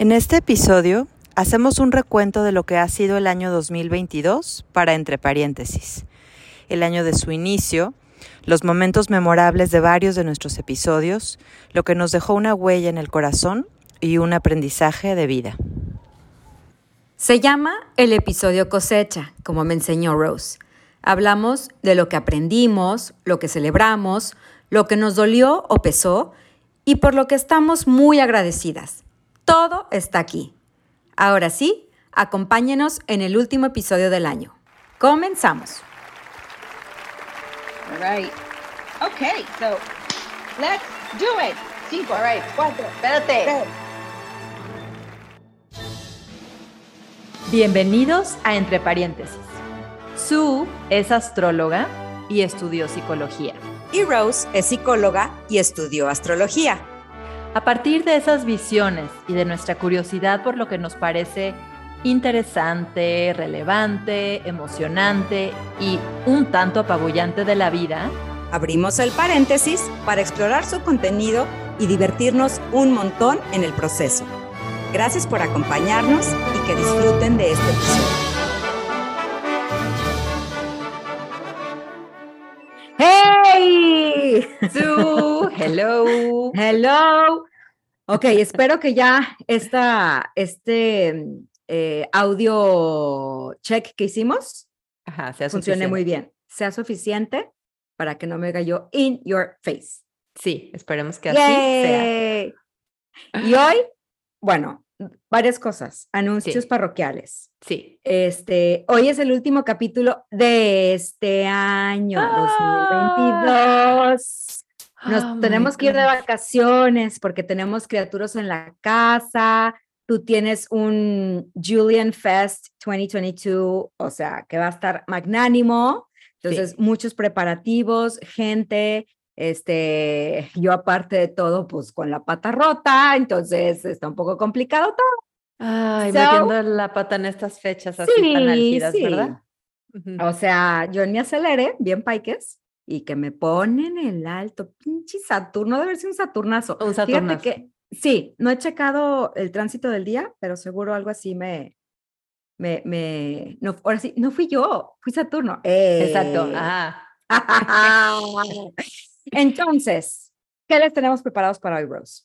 En este episodio hacemos un recuento de lo que ha sido el año 2022 para entre paréntesis, el año de su inicio, los momentos memorables de varios de nuestros episodios, lo que nos dejó una huella en el corazón y un aprendizaje de vida. Se llama el episodio cosecha, como me enseñó Rose. Hablamos de lo que aprendimos, lo que celebramos, lo que nos dolió o pesó y por lo que estamos muy agradecidas. Todo está aquí. Ahora sí, acompáñenos en el último episodio del año. Comenzamos. All right. Okay, so let's do it. Cinco, all right, cuatro, Espérate. Bienvenidos a Entre Paréntesis. Sue es astróloga y estudió psicología. Y Rose es psicóloga y estudió astrología. A partir de esas visiones y de nuestra curiosidad por lo que nos parece interesante, relevante, emocionante y un tanto apabullante de la vida, Abrimos el paréntesis para explorar su contenido y divertirnos un montón en el proceso. Gracias por acompañarnos y que disfruten de este episodio. Hello. Hello. Ok, espero que ya esta, este eh, audio check que hicimos Ajá, sea funcione suficiente. muy bien, sea suficiente para que no me haga yo in your face. Sí, esperemos que así sea. Y hoy, bueno, varias cosas, anuncios Sí. parroquiales. Sí. Este, hoy es el último capítulo de este año, Ah. 2022. Nos Oh my tenemos que ir de vacaciones porque tenemos criaturas en la casa. Tú tienes un Julian Fest 2022, o sea, que va a estar magnánimo. Entonces, muchos preparativos, gente, este, yo aparte de todo, pues con la pata rota, entonces está un poco complicado todo. Ay, So- metiendo la pata en estas fechas así tan Sí, álgidas, sí. ¿verdad? O sea, yo en mi acelere, bien paiques, y que me ponen el alto, pinche Saturno, debe ser un Saturnazo. Un Fíjate Saturnazo. que, sí, no he checado el tránsito del día, pero seguro algo así me, me, me, no, ahora sí, no fui yo, fui Saturno. Exacto. ¡Eh! Ajá. Entonces, ¿qué les tenemos preparados para hoy, Rose?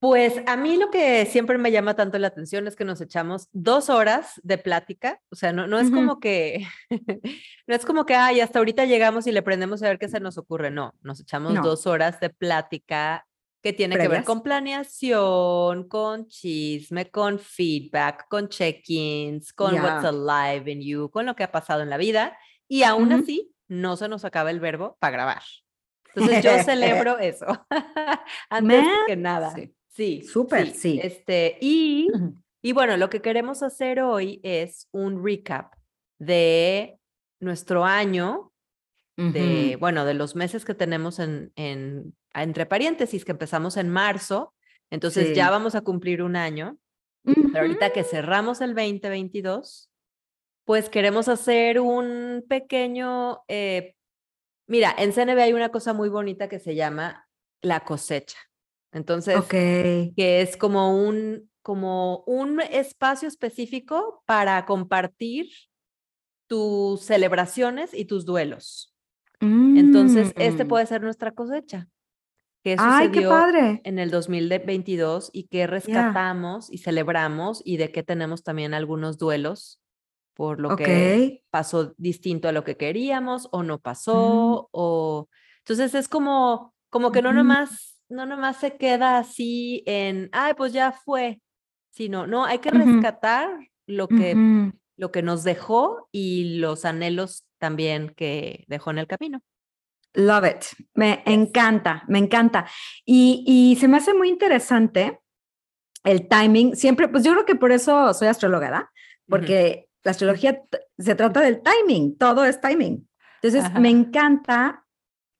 Pues a mí lo que siempre me llama tanto la atención es que nos echamos dos horas de plática, o sea, no, no es como que, no es como que, ay, hasta ahorita llegamos y le prendemos a ver qué se nos ocurre, no, nos echamos No. dos horas de plática que tiene que ver con planeación, con chisme, con feedback, con check-ins, con what's alive in you, con lo que ha pasado en la vida, y aún así no se nos acaba el verbo para grabar. Entonces yo celebro eso, antes Man, que nada. sí. Sí, Súper, sí. Este, y, Ujú. y bueno, lo que queremos hacer hoy es un recap de nuestro año, de, Ujú. bueno, de los meses que tenemos en, en entre paréntesis, que empezamos en marzo, entonces ya Sí. vamos a cumplir un año, pero ahorita que cerramos el 2022, pues queremos hacer un pequeño, eh, mira, en CNB hay una cosa muy bonita que se llama la cosecha. Entonces, que es como un, como un espacio específico para compartir tus celebraciones y tus duelos. Entonces, este Mm. puede ser nuestra cosecha. ¿Qué Ay, qué sucedió padre. en el 2022 y qué rescatamos y celebramos y de qué tenemos también algunos duelos por lo que Ok. pasó distinto a lo que queríamos o no pasó o entonces es como como que no Ujú. nomás no nomás se queda así en ay pues ya fue sino no hay que rescatar lo que Ujú. lo que nos dejó y los anhelos también que dejó en el camino Love it. Me encanta, me encanta. Y, y se me hace muy interesante el timing. Siempre, pues yo creo que por eso soy astróloga, ¿verdad? Porque la astrología se trata del timing, todo es timing. Entonces, Ajá. me encanta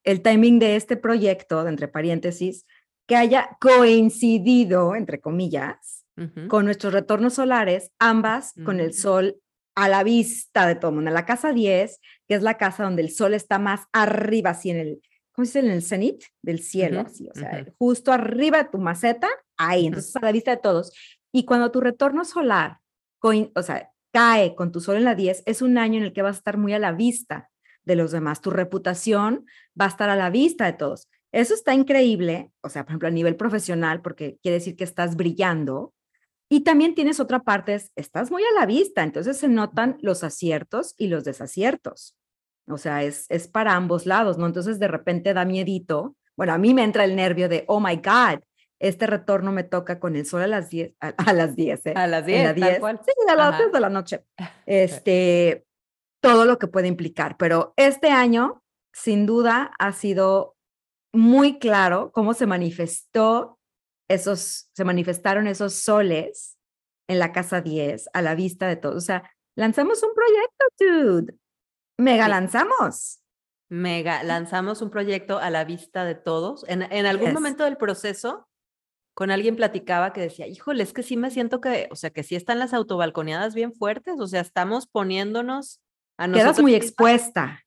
el timing de este proyecto, de entre paréntesis, que haya coincidido, entre comillas, Ujú. con nuestros retornos solares, ambas con el Mm. sol a la vista de todo el mundo. En la casa 10, que es la casa donde el sol está más arriba, así en el, ¿cómo ¿cómo se dice? En el cenit del cielo, Ujú, así, o sea, justo arriba de tu maceta, ahí, entonces a la vista de todos. Y cuando tu retorno solar, o sea, cae con tu sol en la 10, es un año en el que vas a estar muy a la vista de los demás. Tu reputación va a estar a la vista de todos. Eso está increíble, o sea, por ejemplo, a nivel profesional, porque quiere decir que estás brillando. Y también tienes otra parte, es- estás muy a la vista, entonces se notan los aciertos y los desaciertos. O sea, es, es para ambos lados, ¿no? Entonces de repente da miedito. Bueno, a mí me entra el nervio de, oh my God, este retorno me toca con el sol a las 10, a, a las 10, ¿eh? A las En la 10, tal 10. cual. Sí, a las Ajá. 10 de la noche. Este, todo lo que puede implicar. Pero este año, sin duda, ha sido muy claro cómo se manifestó esos, se manifestaron esos soles en la casa 10 a la vista de todos. O sea, lanzamos un proyecto, dude. Mega Sí. lanzamos. Mega, lanzamos un proyecto a la vista de todos. En, en algún Yes. momento del proceso, con alguien platicaba que decía, híjole, es que sí me siento que, o sea, que sí están las autobalconeadas bien fuertes, o sea, estamos poniéndonos a Quedas nosotros muy mismas expuesta.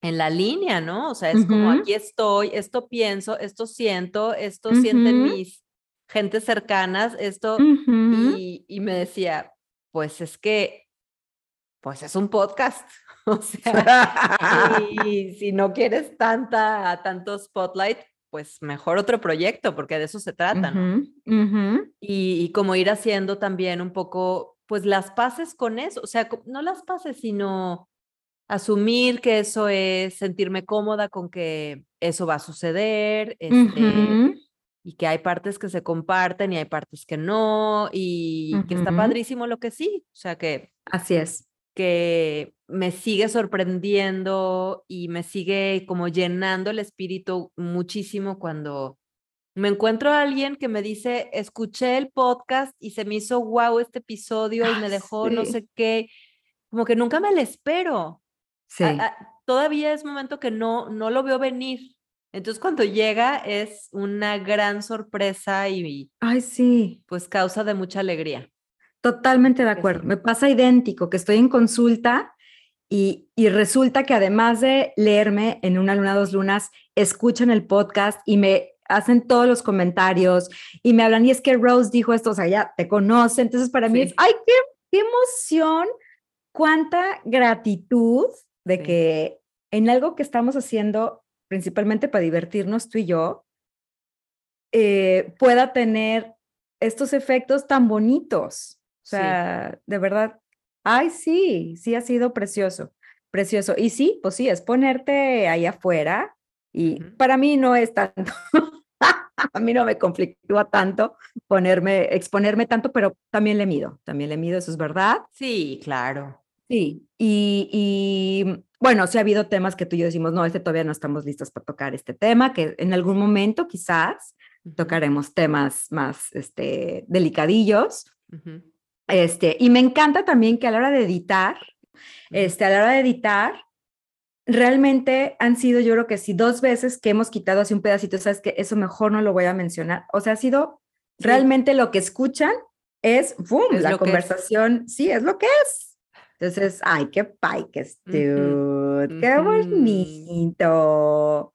en la línea, ¿no? O sea, es como Ujú. aquí estoy, esto pienso, esto siento, esto sienten Ujú. mis gentes cercanas, esto, y me decía, pues es que, pues es un podcast, o sea, y si no quieres tanta, tanto spotlight, pues mejor otro proyecto, porque de eso se trata, ¿no? Y, y como ir haciendo también un poco, pues las paces con eso, o sea, no las paces, sino asumir que eso es sentirme cómoda con que eso va a suceder, este, y que hay partes que se comparten y hay partes que no, y que está padrísimo lo que sí, o sea, que Así es. Que me sigue sorprendiendo y me sigue como llenando el espíritu muchísimo cuando me encuentro a alguien que me dice, escuché el podcast y se me hizo wow este episodio y Ah, me dejó no sé qué, como que nunca me lo espero. Sí. A- a- todavía es momento que no, no lo veo venir. Entonces cuando llega es una gran sorpresa y Ay, sí. pues causa de mucha alegría. Totalmente de acuerdo. Me pasa idéntico, que estoy en consulta y, y resulta que además de leerme en una luna, dos lunas, escuchan el podcast y me hacen todos los comentarios y me hablan, y es que Rose dijo esto, o sea, ya te conoce. Entonces, para mí es, ay, qué, qué emoción, cuánta gratitud de Sí. que en algo que estamos haciendo, principalmente para divertirnos tú y yo, eh, pueda tener estos efectos tan bonitos. O Sí. sea, de verdad, ay, sí, sí ha sido precioso, precioso. Y sí, pues sí, es ponerte ahí afuera y para mí no es tanto, a mí no me conflictúa tanto ponerme, exponerme tanto, pero también le mido, también le mido, eso es verdad. Sí, claro. Sí, y, y, bueno, sí ha habido temas que tú y yo decimos, no, este todavía no estamos listos para tocar este tema, que en algún momento quizás tocaremos temas más este, delicadillos. ujú. Este, y me encanta también que a la hora de editar, este, a la hora de editar, realmente han sido, yo creo que sí, dos veces que hemos quitado así un pedacito, sabes que eso mejor no lo voy a mencionar. O sea, ha sido Sí. realmente lo que escuchan es, ¡boom! Es la es. conversación, sí, es lo que es. Entonces, ay, qué Ujú, dude, qué ujú. bonito.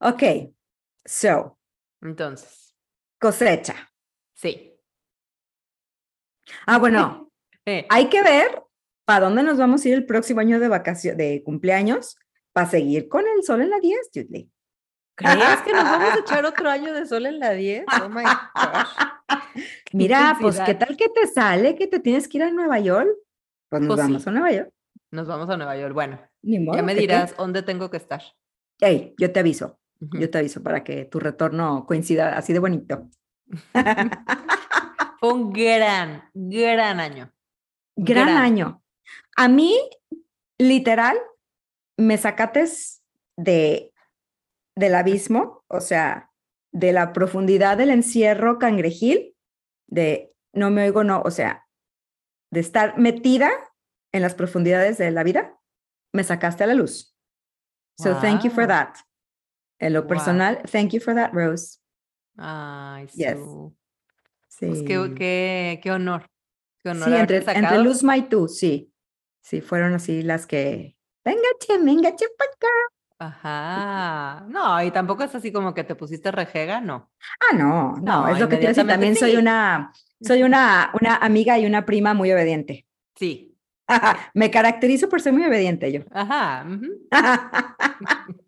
Ok, so, Entonces, cosecha. sí. Ah, bueno, Eh, hay que ver para dónde nos vamos a ir el próximo año de vacaciones, de cumpleaños, para seguir con el sol en la 10, Judy. ¿Crees que nos vamos a echar otro año de sol en la 10? Oh my gosh. Mira, pues, ¿qué tal que te sale que te tienes que ir a Nueva York? Pues nos Pues vamos sí. a Nueva York. Nos vamos a Nueva York. Bueno, Ni modo. ya me ¿qué dirás dónde tengo que estar. qué? Ey, yo te aviso, yo te aviso para que tu retorno coincida así de bonito. Fue un gran, gran año. Gran, Gran. año. A mí, literal, me sacates de, del abismo, o sea, de la profundidad del encierro cangrejil, de no me oigo, no, o sea, de estar metida en las profundidades de la vida, me sacaste a la luz. So thank you for that. En lo Wow. personal, thank you for that, Rose. Ay, Yes. Sí. Pues qué, qué, qué honor. Qué honor Sí, entre, entre. Luzma y tú, sí. Sí, fueron así las que. Venga, che, venga, che, pa' acá. Ajá. No, y tampoco es así como que te pusiste rejega, no. Ah, no, no, No, es lo que te decir. También soy una, soy una, una amiga y una prima muy obediente. Sí. Me caracterizo por ser muy obediente yo. Ajá. ujú.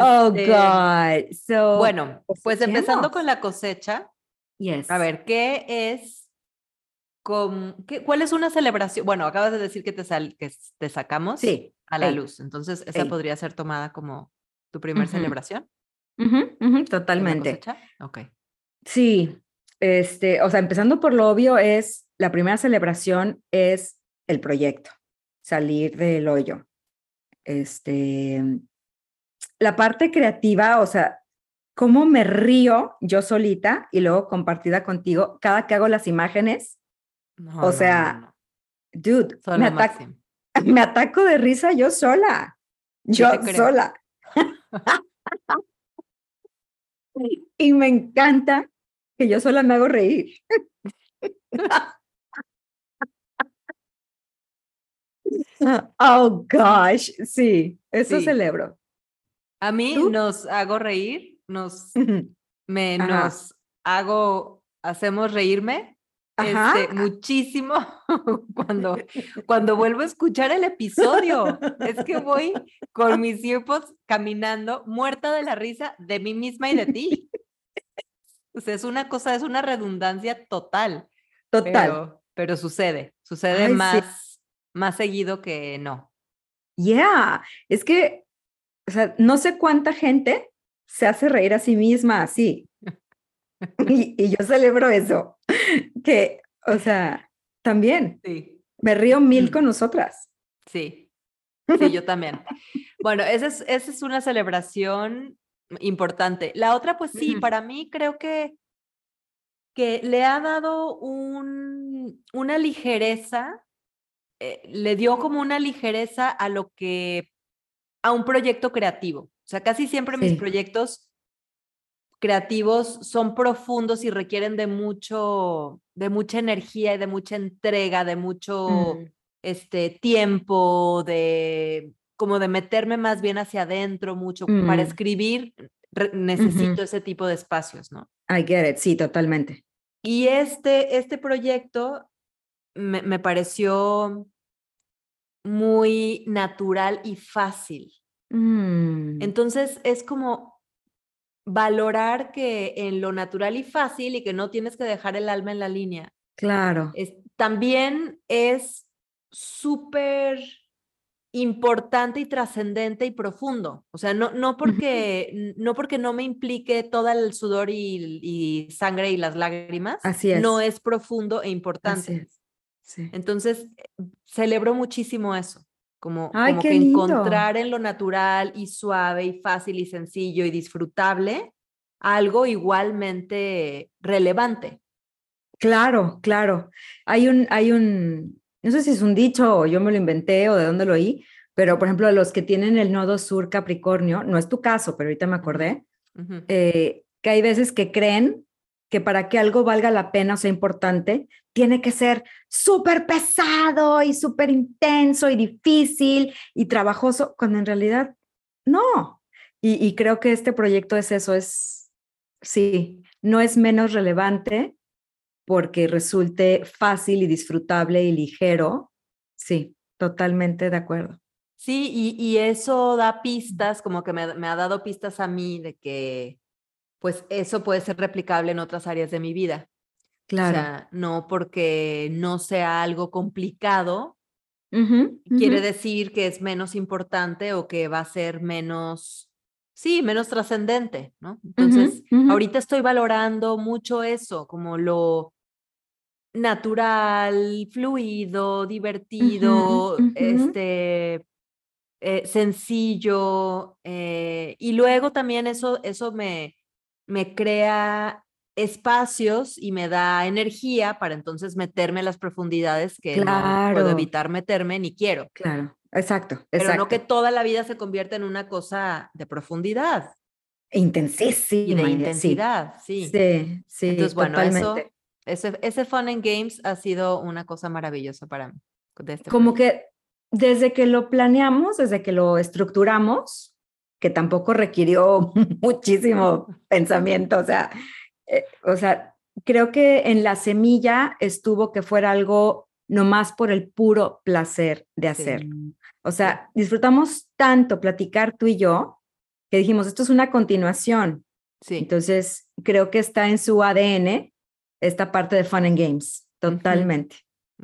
oh, Este, God. So, Bueno, pues empezando con la cosecha, yes. a ver, ¿qué es? com- qué- ¿Cuál es una celebración? Bueno, acabas de decir que te, sal- que te sacamos Sí. a la ey. luz, entonces esa ey. podría ser tomada como tu primer Ujú. celebración. Ujú, ujú, de la totalmente. Ok. Sí, este, o sea, empezando por lo obvio es, la primera celebración es el proyecto, salir del hoyo. Este, la parte creativa, o sea, cómo me río yo solita y luego compartida contigo cada que hago las imágenes. No, O no, sea, no. Dude, me, atac- ataco de risa yo sola. Yo sola. y me encanta que yo sola me hago reír. oh gosh, sí, eso Sí. celebro. A mí ¿Tú? nos hago reír, nos, me, Ajá. nos hago, hacemos reírme este, muchísimo cuando, cuando vuelvo a escuchar el episodio. Es que voy con mis earpods caminando, muerta de la risa de mí misma y de ti. O sea, es una cosa, es una redundancia total, Total. pero, pero sucede, sucede Ay, sí. más, más seguido que no. Yeah, es que, o sea, no sé cuánta gente se hace reír a sí misma así. Y, y yo celebro eso, que, o sea, también Sí. me río mil Mm. con nosotras. Sí, sí, yo también. Bueno, esa es, esa es una celebración importante. La otra, pues sí, para mí creo que, que le ha dado un, una ligereza, eh, le dio como una ligereza a lo que, a un proyecto creativo. O sea, casi siempre mis proyectos creativos son profundos y requieren de mucho, de mucha energía y de mucha entrega, de mucho Mm, este tiempo de como de meterme más bien hacia adentro mucho para Mm. escribir necesito ese tipo de espacios, ¿no? I get it, sí, totalmente. Y este este proyecto me, me pareció muy natural y fácil. Mm, Entonces es como valorar que en lo natural y fácil y que no tienes que dejar el alma en la línea. claro. es- también es súper importante y trascendente y profundo. O sea, no, no, porque, no porque no me implique todo el sudor y, y sangre y las lágrimas, Así es. no es profundo e importante. Sí. Entonces, eh, celebro muchísimo eso, como, Ay, como que lindo. encontrar en lo natural y suave y fácil y sencillo y disfrutable algo igualmente relevante. Claro, claro. Hay un, hay un, no sé si es un dicho o yo me lo inventé o de dónde lo oí, pero por ejemplo, los que tienen el nodo sur Capricornio, no es tu caso, pero ahorita me acordé, eh, que hay veces que creen que para que algo valga la pena o sea importante, tiene que ser súper pesado y súper intenso y difícil y trabajoso, cuando en realidad no. Y, creo que este proyecto es eso, es, sí, no es menos relevante porque resulte fácil y disfrutable y ligero. Sí, totalmente de acuerdo. Sí, y, eso da pistas, como que me ha dado pistas a mí de que, pues, eso puede ser replicable en otras áreas de mi vida. Claro. O sea, no porque no sea algo complicado, quiere decir que es menos importante o que va a ser menos, sí, menos trascendente, ¿no? Entonces, ahorita estoy valorando mucho eso, como lo natural, fluido, divertido, este, eh, sencillo. eh, y luego también eso, eso me, me crea espacios y me da energía para entonces meterme en las profundidades que no puedo Claro. evitar meterme ni quiero. Claro, exacto, Pero exacto. no que toda la vida se convierta en una cosa de profundidad Intensísima. y de sí. intensidad, sí. Sí, sí, Entonces, bueno, eso, totalmente. ese, ese Fun and Games ha sido una cosa maravillosa para mí. este Como proyecto. que desde que lo planeamos, desde que lo estructuramos, que tampoco requirió muchísimo pensamiento, o sea, eh, o sea, creo que en la semilla estuvo que fuera algo nomás por el puro placer de hacerlo. O sea, disfrutamos tanto platicar tú y yo que dijimos, esto es una continuación. Sí. Entonces, creo que está en su ADN esta parte de Fun and Games, totalmente.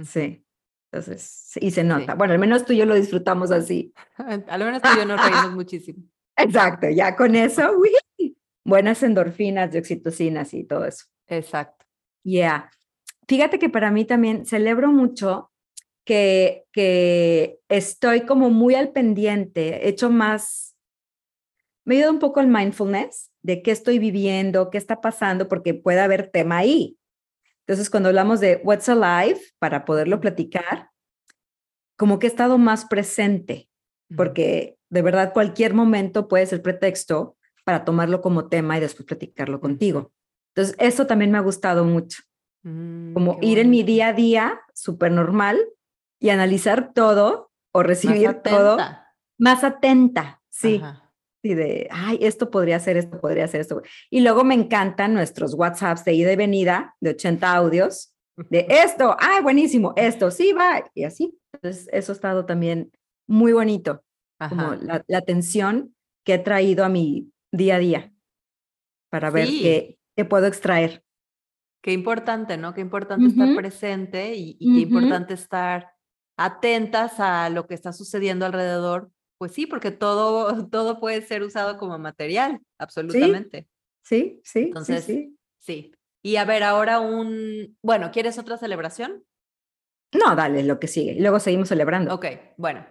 Sí. Entonces, y se nota. Bueno, al menos tú y yo lo disfrutamos así. al menos tú y yo nos reímos muchísimo. Exacto, ya con eso, uy, buenas endorfinas, de oxitocinas y todo eso. Exacto. Yeah. Fíjate que para mí también celebro mucho que, que estoy como muy al pendiente, he hecho más, me ayuda un poco el mindfulness de qué estoy viviendo, qué está pasando, porque puede haber tema ahí. Entonces, cuando hablamos de What's Alive, para poderlo platicar, como que he estado más presente, porque de verdad cualquier momento puede ser pretexto para tomarlo como tema y después platicarlo contigo. Entonces, eso también me ha gustado mucho. Mm, como ir en mi día a día, súper normal, y analizar todo o recibir todo más atenta, sí. Sí, de, ay, esto podría ser, esto podría ser, esto. Y luego me encantan nuestros WhatsApps de ida y venida de 80 audios, de esto, ay, buenísimo, esto, sí, va, y así. Entonces, eso ha estado también muy bonito, como la, atención que he traído a mi día a día para ver qué, qué puedo extraer. Qué importante, ¿no? Qué importante estar presente y, qué importante estar atentas a lo que está sucediendo alrededor. Pues sí, porque todo, todo puede ser usado como material, absolutamente. Sí, sí, Entonces, sí, sí. Y a ver, ahora un, bueno, ¿quieres otra celebración? No, dale, lo que sigue. Luego seguimos celebrando. Ok, bueno.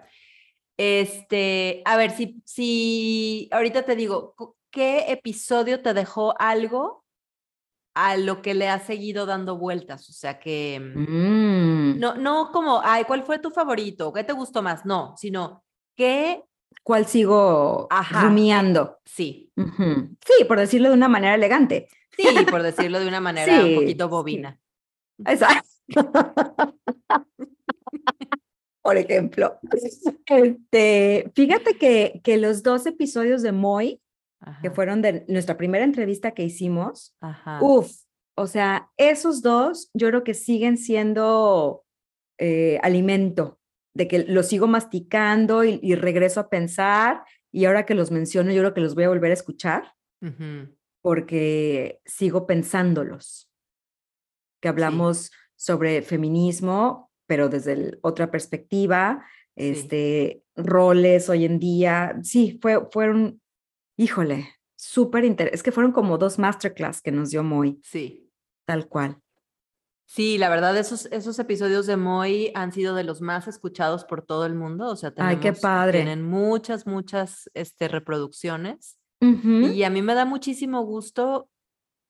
Este, a ver, si, si ahorita te digo, ¿qué episodio te dejó algo a lo que le ha seguido dando vueltas. O sea que mm. no, no como, ay, ¿cuál fue tu favorito? ¿Qué te gustó más? No, sino que... ¿Cuál sigo rumiando? Sí. Sí, por decirlo de una manera elegante. Sí, por decirlo de una manera un poquito bobina. Exacto. por ejemplo. Este, fíjate que, que los dos episodios de Moy que fueron de nuestra primera entrevista que hicimos. Uf, o sea, esos dos yo creo que siguen siendo eh, alimento, de que los sigo masticando y, regreso a pensar y ahora que los menciono yo creo que los voy a volver a escuchar porque sigo pensándolos, que hablamos sobre feminismo, pero desde otra perspectiva, este, roles hoy en día, sí, fue, fueron Híjole, súper interesante. Es que fueron como dos masterclass que nos dio Moy. Sí. Tal cual. Sí, la verdad, esos, esos episodios de Moy han sido de los más escuchados por todo el mundo. O sea, Ay, qué padre. tienen muchas, muchas este, reproducciones. Y a mí me da muchísimo gusto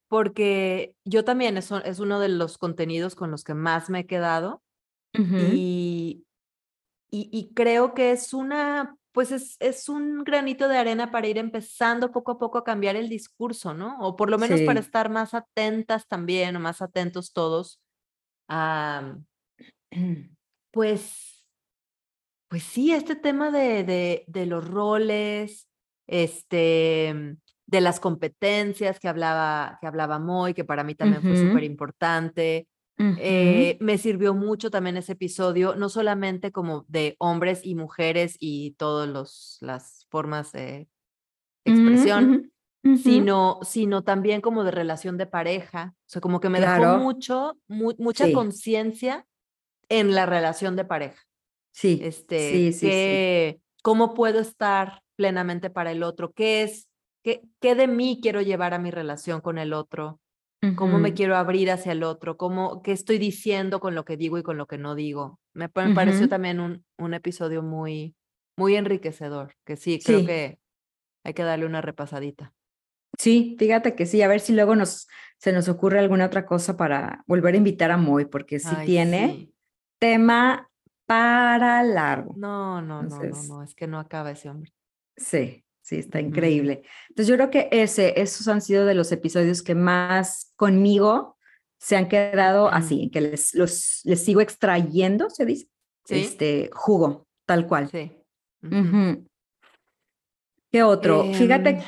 porque yo también es, es uno de los contenidos con los que más me he quedado. Y, y, y creo que es una pues es, es, un granito de arena para ir empezando poco a poco a cambiar el discurso, ¿no? O por lo menos para estar más atentas también, o más atentos todos a, pues, pues sí, este tema de, de, de los roles, este, de las competencias que hablaba, que hablaba Moy, que para mí también fue súper importante, eh, me sirvió mucho también ese episodio, no solamente como de hombres y mujeres y todas las formas de expresión, sino, sino también como de relación de pareja. O sea, como que me dejó mucho, mucha conciencia en la relación de pareja. Sí. Este, sí, que, cómo puedo estar plenamente para el otro, qué es, qué, qué de mí quiero llevar a mi relación con el otro cómo me quiero abrir hacia el otro, cómo, qué estoy diciendo con lo que digo y con lo que no digo. Me, pareció también un, un, episodio muy, muy enriquecedor, que sí, creo que hay que darle una repasadita. Sí, fíjate que sí, a ver si luego nos, se nos ocurre alguna otra cosa para volver a invitar a Moy, porque sí tiene tema para largo. No, no, no, no, no, es que no acaba ese hombre. Sí, Sí, está increíble. Entonces yo creo que ese, esos han sido de los episodios que más conmigo se han quedado así, que les, los, les sigo extrayendo, se dice, este jugo. tal cual. Sí. ¿Qué otro? Fíjate, Em,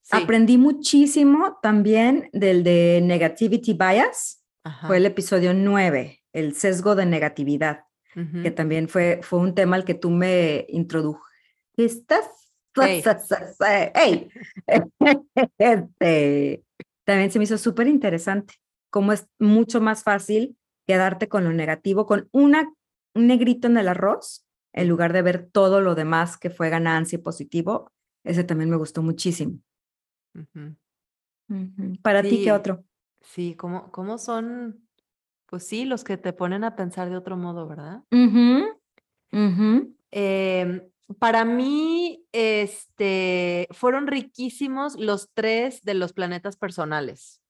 sí. aprendí muchísimo también del de Negativity Bias. Ajá. Fue el episodio 9, el sesgo de negatividad, que también fue, fue un tema al que tú me introdujiste. Ey. ¡Ey! Este, también se me hizo súper interesante cómo es mucho más fácil quedarte con lo negativo, con una, un negrito en el arroz, en lugar de ver todo lo demás que fue ganancia y positivo. Ese también me gustó muchísimo. Para ti. ¿qué otro? Sí, ¿cómo, cómo son? Pues sí, los que te ponen a pensar de otro modo, ¿verdad? Em, para mí, este, fueron riquísimos los tres de los planetas personales.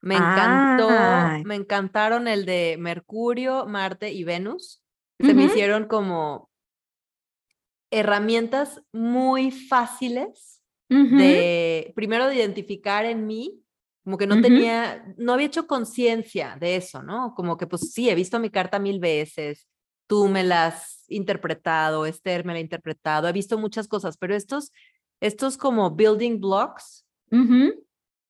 Me encantó, Ay. me encantaron el de Mercurio, Marte y Venus. Se me hicieron como herramientas muy fáciles de, primero de identificar en mí, como que no Ujú. tenía, no había hecho conciencia de eso, ¿no? Como que pues sí, he visto mi carta mil veces, tú me la has interpretado, Esther me la ha interpretado, he visto muchas cosas, pero estos, estos como building blocks,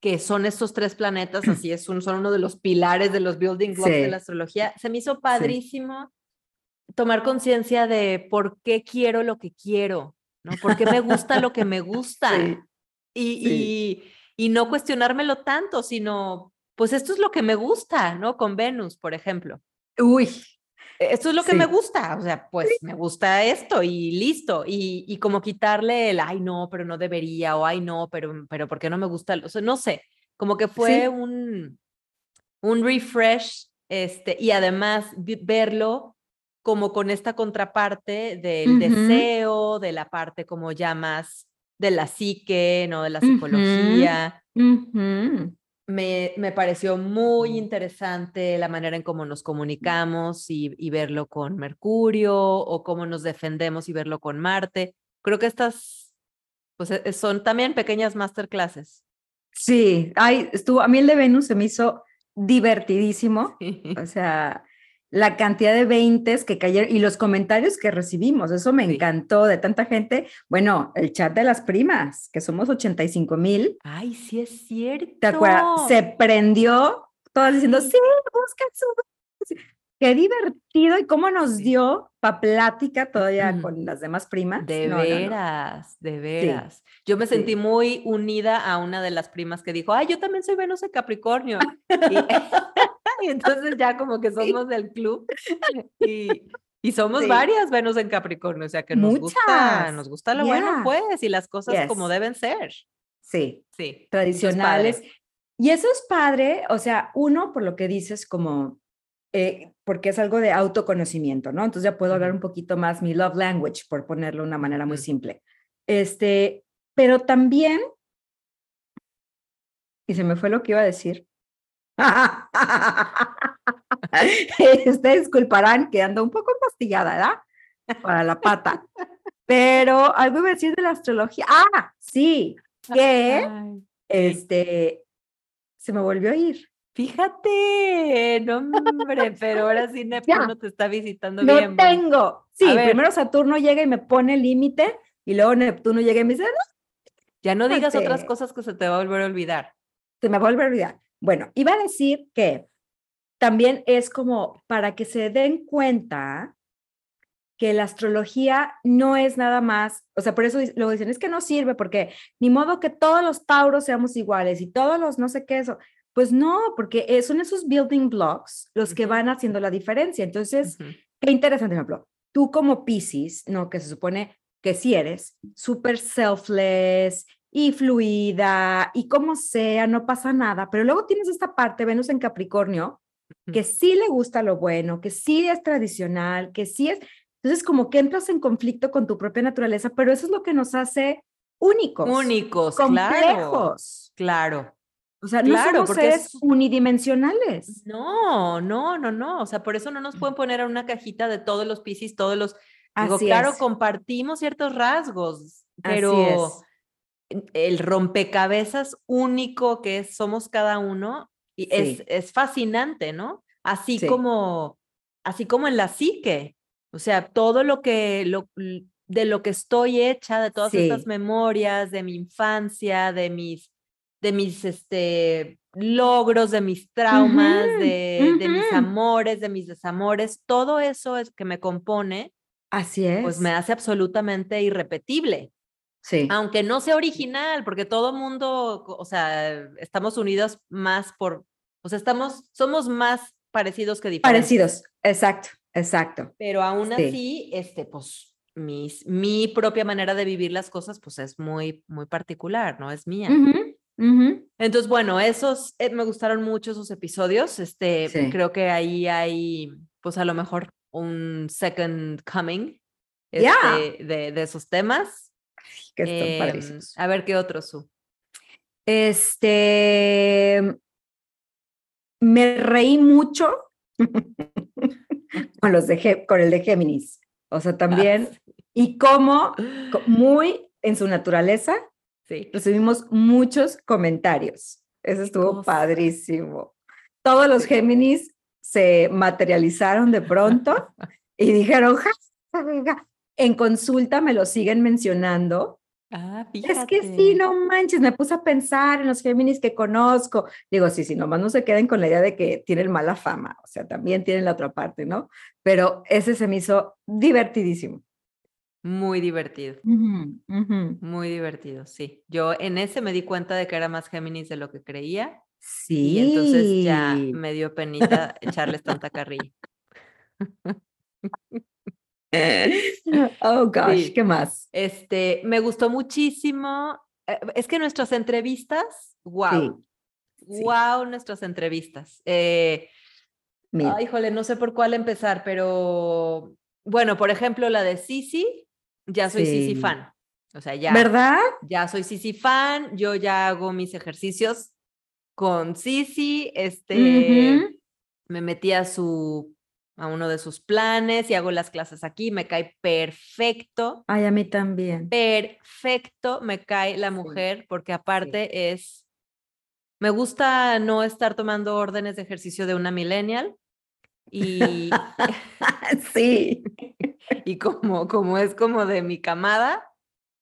que son estos tres planetas, así es, un, son uno de los pilares de los building blocks de Sí. la astrología, se me hizo padrísimo tomar conciencia de por qué quiero lo que quiero, ¿no? ¿Por qué me gusta lo que me gusta? Sí. y, Sí. y, y no cuestionármelo tanto, sino, pues esto es lo que me gusta, ¿no? Con Venus, por ejemplo. Uy, Esto es lo que me gusta, o sea, pues me gusta esto y listo. Y, y como quitarle el, ay, no, pero no debería, o ay, no, pero, pero ¿por qué no me gusta? O sea, no sé, como que fue Sí. un, un refresh, este, y además verlo como con esta contraparte del deseo, de la parte como ya más de la psique, ¿no? De la psicología. Ujú. Me, me pareció muy interesante la manera en cómo nos comunicamos y, y verlo con Mercurio o cómo nos defendemos y verlo con Marte. Creo que estas pues, e- son también pequeñas masterclasses. Sí, ay, estuvo, a mí el de Venus se me hizo divertidísimo. O sea, la cantidad de veintes que cayeron y los comentarios que recibimos, eso me encantó de tanta gente. Bueno, el chat de las primas, que somos 85 mil, Ay, sí es cierto. ¿te acuerdas? Se prendió, todas diciendo, sí, busca su... Qué divertido y cómo nos dio para plática todavía con las demás primas. De No, no, no. veras, de veras. Yo me sí. sentí muy unida a una de las primas que dijo, ay, yo también soy Venus en Capricornio. y, y entonces ya como que somos del club y, y somos varias Venus en Capricornio, o sea que nos gusta, nos gusta lo bueno pues y las cosas como Yes. deben ser. Sí, Sí. eso es padre. tradicionales. Y eso es padre, o sea, uno, por lo que dices, como, eh, porque es algo de autoconocimiento, ¿no? Entonces ya puedo hablar un poquito más mi love language, por ponerlo de una manera muy simple. Este, pero también, y se me fue lo que iba a decir. Ustedes disculparán que ando un poco empastillada, ¿verdad? Para la pata. Pero algo iba a decir de la astrología. Ah, sí, que Ay, este, se me volvió a ir. Fíjate, no hombre, pero ahora sí Neptuno te está visitando No bien. bonito. tengo. Sí, A primero Saturno llega y me pone límite y luego Neptuno llega y me dice, no, Ya no digas otras cosas que se te va a volver a olvidar. se me vuelve a olvidar. Bueno, iba a decir que también es como para que se den cuenta que la astrología no es nada más, o sea, por eso luego dicen, es que no sirve porque ni modo que todos los tauros seamos iguales y todos los no sé qué eso. Pues no, porque eh, son esos building blocks los que van haciendo la diferencia. Entonces. Qué interesante ejemplo. Tú como Pisces, ¿no? Que se supone que sí eres súper selfless y fluida y como sea, no pasa nada, pero luego tienes esta parte, Venus en Capricornio, que sí le gusta lo bueno, que sí es tradicional, que sí es... Entonces como que entras en conflicto con tu propia naturaleza, pero eso es lo que nos hace únicos, Únicos, claro. complejos. Claro. O sea, no Claro, somos porque seres es- unidimensionales. No, no, no, no. O sea, por eso no nos pueden poner en una cajita de todos los piscis, todos los. Digo, Así claro, es. compartimos ciertos rasgos, pero es. el rompecabezas único que es- somos cada uno y es, Sí. es fascinante, ¿no? Así Sí. como, así como en la psique. O sea, todo lo que, lo, de lo que estoy hecha, de todas estas Sí. memorias, de mi infancia, de mis, de mis, este, logros, de mis traumas, de, de mis amores, de mis desamores, todo eso es que me compone, Así es. pues me hace absolutamente irrepetible. Sí. Aunque no sea original, porque todo mundo, o sea, estamos unidos más por, o sea, estamos, somos más parecidos que diferentes. Parecidos. Exacto, exacto. Pero aún Sí. así, este, pues, mis, mi propia manera de vivir las cosas, pues es muy, muy particular, ¿no? Es mía. Entonces, bueno, esos, eh, me gustaron mucho esos episodios. Este, Sí. creo que ahí hay, pues a lo mejor un second coming este, de, de esos temas. Que están Em, padrísimos. a ver qué otro su. Este. Me reí mucho con, los de, con el de Géminis. O sea, también. Y cómo, co- muy en su naturaleza, Sí. recibimos muchos comentarios. Eso estuvo padrísimo. Todos los Géminis se materializaron de pronto y dijeron, "Ja, ja, ja, ja". en consulta me lo siguen mencionando. Ah, Es que sí, no manches, me puse a pensar en los Géminis que conozco. Digo, sí, sí, nomás no se queden con la idea de que tienen mala fama, o sea, también tienen la otra parte, ¿no? Pero ese se me hizo divertidísimo. Muy divertido. Muy divertido, sí. Yo en ese me di cuenta de que era más Géminis de lo que creía Sí. y entonces ya me dio penita echarles tanta carrilla. Oh, gosh, Sí. ¿qué más? Este, me gustó muchísimo. eh, Es que nuestras entrevistas, wow, sí. wow, nuestras entrevistas. Eh, ay, híjole, no sé por cuál empezar, pero bueno, por ejemplo, la de Sisi, ya soy Sisi Sí. fan. O sea, ya. ¿verdad? ya soy Sisi fan, yo ya hago mis ejercicios con Sisi, este, me metí a su, a uno de sus planes y hago las clases aquí, me cae perfecto, Ay, a mí también. perfecto me cae la Sí, mujer, porque aparte es, me gusta no estar tomando órdenes de ejercicio de una millennial. Y, sí. y como, como es como de mi camada,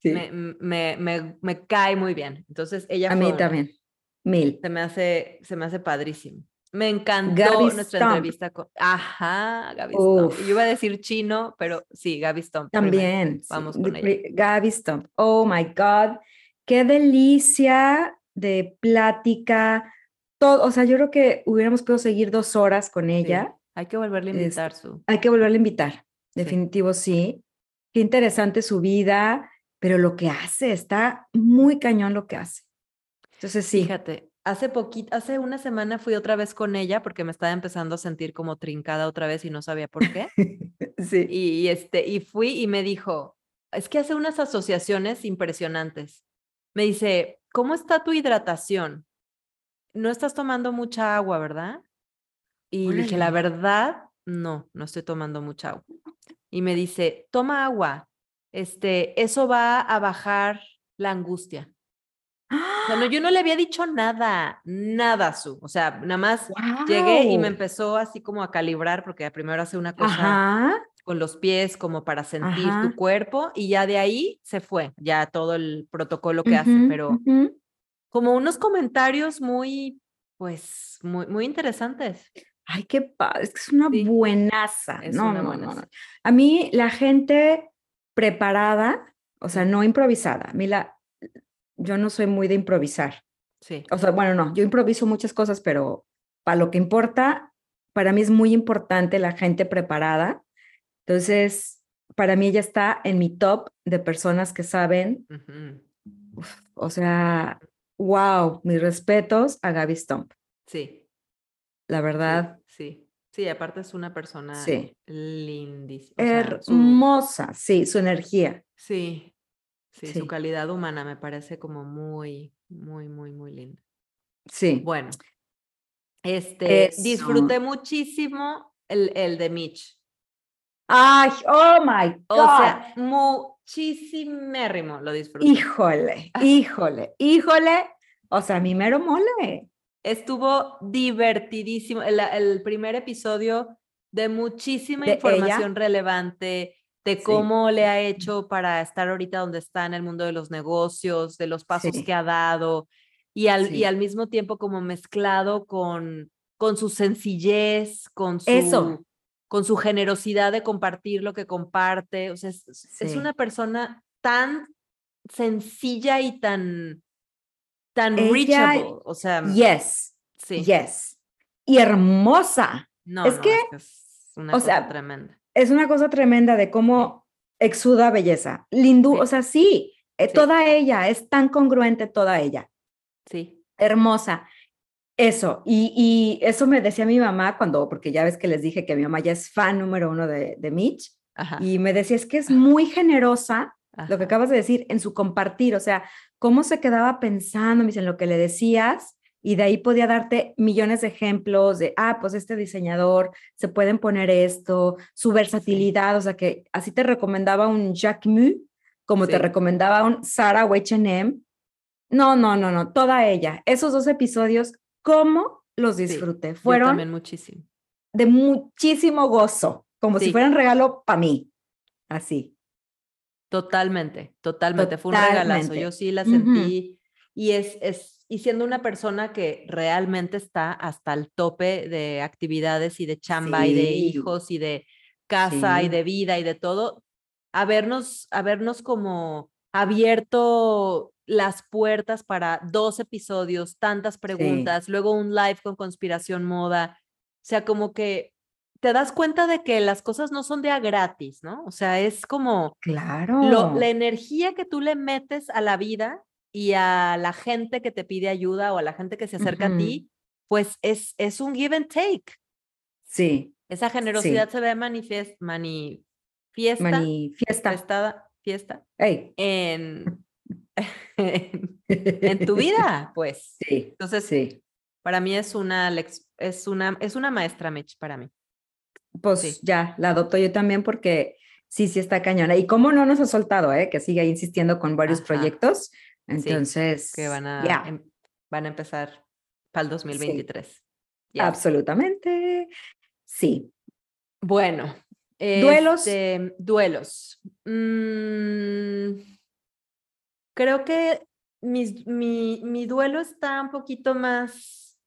sí. me, me, me, me cae muy bien. Entonces ella a fue mí también. Mil. Se me hace, se me hace padrísimo. Me encantó Gaby nuestra entrevista con. Ajá, Gaby. Uf. Yo iba a decir chino, pero sí, Gaby primero. También. sí, Vamos con ella. Gaby Stump. Oh my God. Qué delicia de plática. Todo, o sea, yo creo que hubiéramos podido seguir dos horas con Sí, ella. Hay que volverle a invitar su. Hay que volverla a invitar. Sí. Definitivo, sí. Qué interesante su vida, pero lo que hace, está muy cañón lo que hace. Entonces, sí. Fíjate, hace poquito, hace una semana fui otra vez con ella porque me estaba empezando a sentir como trincada otra vez y no sabía por qué. sí. Y, y este, y fui y me dijo, es que hace unas asociaciones impresionantes. Me dice, ¿cómo está tu hidratación? No estás tomando mucha agua, ¿verdad? Y le dije, la Órale. verdad, no, no estoy tomando mucha agua. Y me dice, toma agua, este, eso va a bajar la angustia. O sea, no, yo no le había dicho nada, nada, Su. O sea, nada más llegué y me empezó así como a calibrar, porque primero hace una cosa Ajá. con los pies como para sentir Ajá. tu cuerpo y ya de ahí se fue, ya todo el protocolo que hace, ujú, pero ujú. como unos comentarios muy, pues, muy, muy interesantes. Ay, qué padre, es que es una Sí, buenaza. es No, una no, no, buenaza. no. A mí la gente preparada, o sea, no improvisada. A mí la, yo no soy muy de improvisar. Sí, O sea, bueno, no, yo improviso muchas cosas, pero para lo que importa, para mí es muy importante la gente preparada. Entonces, para mí ella está en mi top de personas que saben, uf, o sea, wow, mis respetos a Gaby Stump. sí, La verdad, sí. Sí, aparte es una persona sí. lindísima. O sea, su, Hermosa, sí, su energía. sí, sí, su calidad humana me parece como muy, muy, muy, muy linda. sí. Bueno, este, Eso. disfruté muchísimo el, el de Mitch. Ay, oh my O God. sea, muchísimo lo disfruté. Híjole, híjole, híjole. O sea, mi mero mole. Estuvo divertidísimo. El, el primer episodio de muchísima de información ella. relevante, de Sí. cómo le ha hecho para estar ahorita donde está en el mundo de los negocios, de los pasos Sí. que ha dado, y al, y al mismo tiempo como mezclado con, con su sencillez, con su, Eso. con su generosidad de compartir lo que comparte. O sea, es, una persona tan sencilla y tan, tan Ella- reachable. O sea, Yes, sí. yes. Y hermosa. No, Es no, que, es una o cosa sea, tremenda. Es una cosa tremenda de cómo exuda belleza. Lindú, Sí. o sea, sí, eh, Sí. toda ella, es tan congruente toda ella. Sí. Hermosa. Eso, y, y eso me decía mi mamá cuando, porque ya ves que les dije que mi mamá ya es fan número uno de, de Mitch, Ajá. y me decía, es que es muy generosa lo que acabas de decir en su compartir, o sea, cómo se quedaba pensando en lo que le decías y de ahí podía darte millones de ejemplos de, ah, pues este diseñador, se pueden poner esto, su versatilidad, o sea, que así te recomendaba un Jacques Mu, como te Sí. recomendaba un Sarah H&M. No, no, no, no, toda ella. Esos dos episodios, ¿cómo los Sí, disfruté? Yo Fueron también muchísimo. de muchísimo gozo, como si Sí. fueran regalo para mí. Así. Totalmente, totalmente. Fue un regalazo. Totalmente. Yo sí la sentí. Y es, es, y siendo una persona que realmente está hasta el tope de actividades y de chamba y de hijos y de casa y de vida y de todo, habernos, habernos como abierto las puertas para dos episodios, tantas preguntas, luego un live con conspiración moda. O sea, como que te das cuenta de que las cosas no son de a gratis, ¿no? O sea, es como Claro. lo- la energía que tú le metes a la vida y a la gente que te pide ayuda o a la gente que se acerca a ti, pues es, es un give and take. Sí, Esa generosidad se ve manifies- manifiesta, manifiesta. prestada- fiesta en, en, en tu vida, pues. Sí, Entonces, sí. para mí es una, es una, es una maestra, Mitch, para mí. Pues Sí. ya, la adopto yo también porque sí, sí está cañona. Y cómo no nos ha soltado, ¿eh? Que sigue insistiendo con varios Ajá. proyectos. Entonces, Que van a, em- van a empezar para el 2023. Yes. absolutamente. Sí. Bueno. Duelos. este, duelos. Mm, creo que mis- mi, mi duelo está un poquito más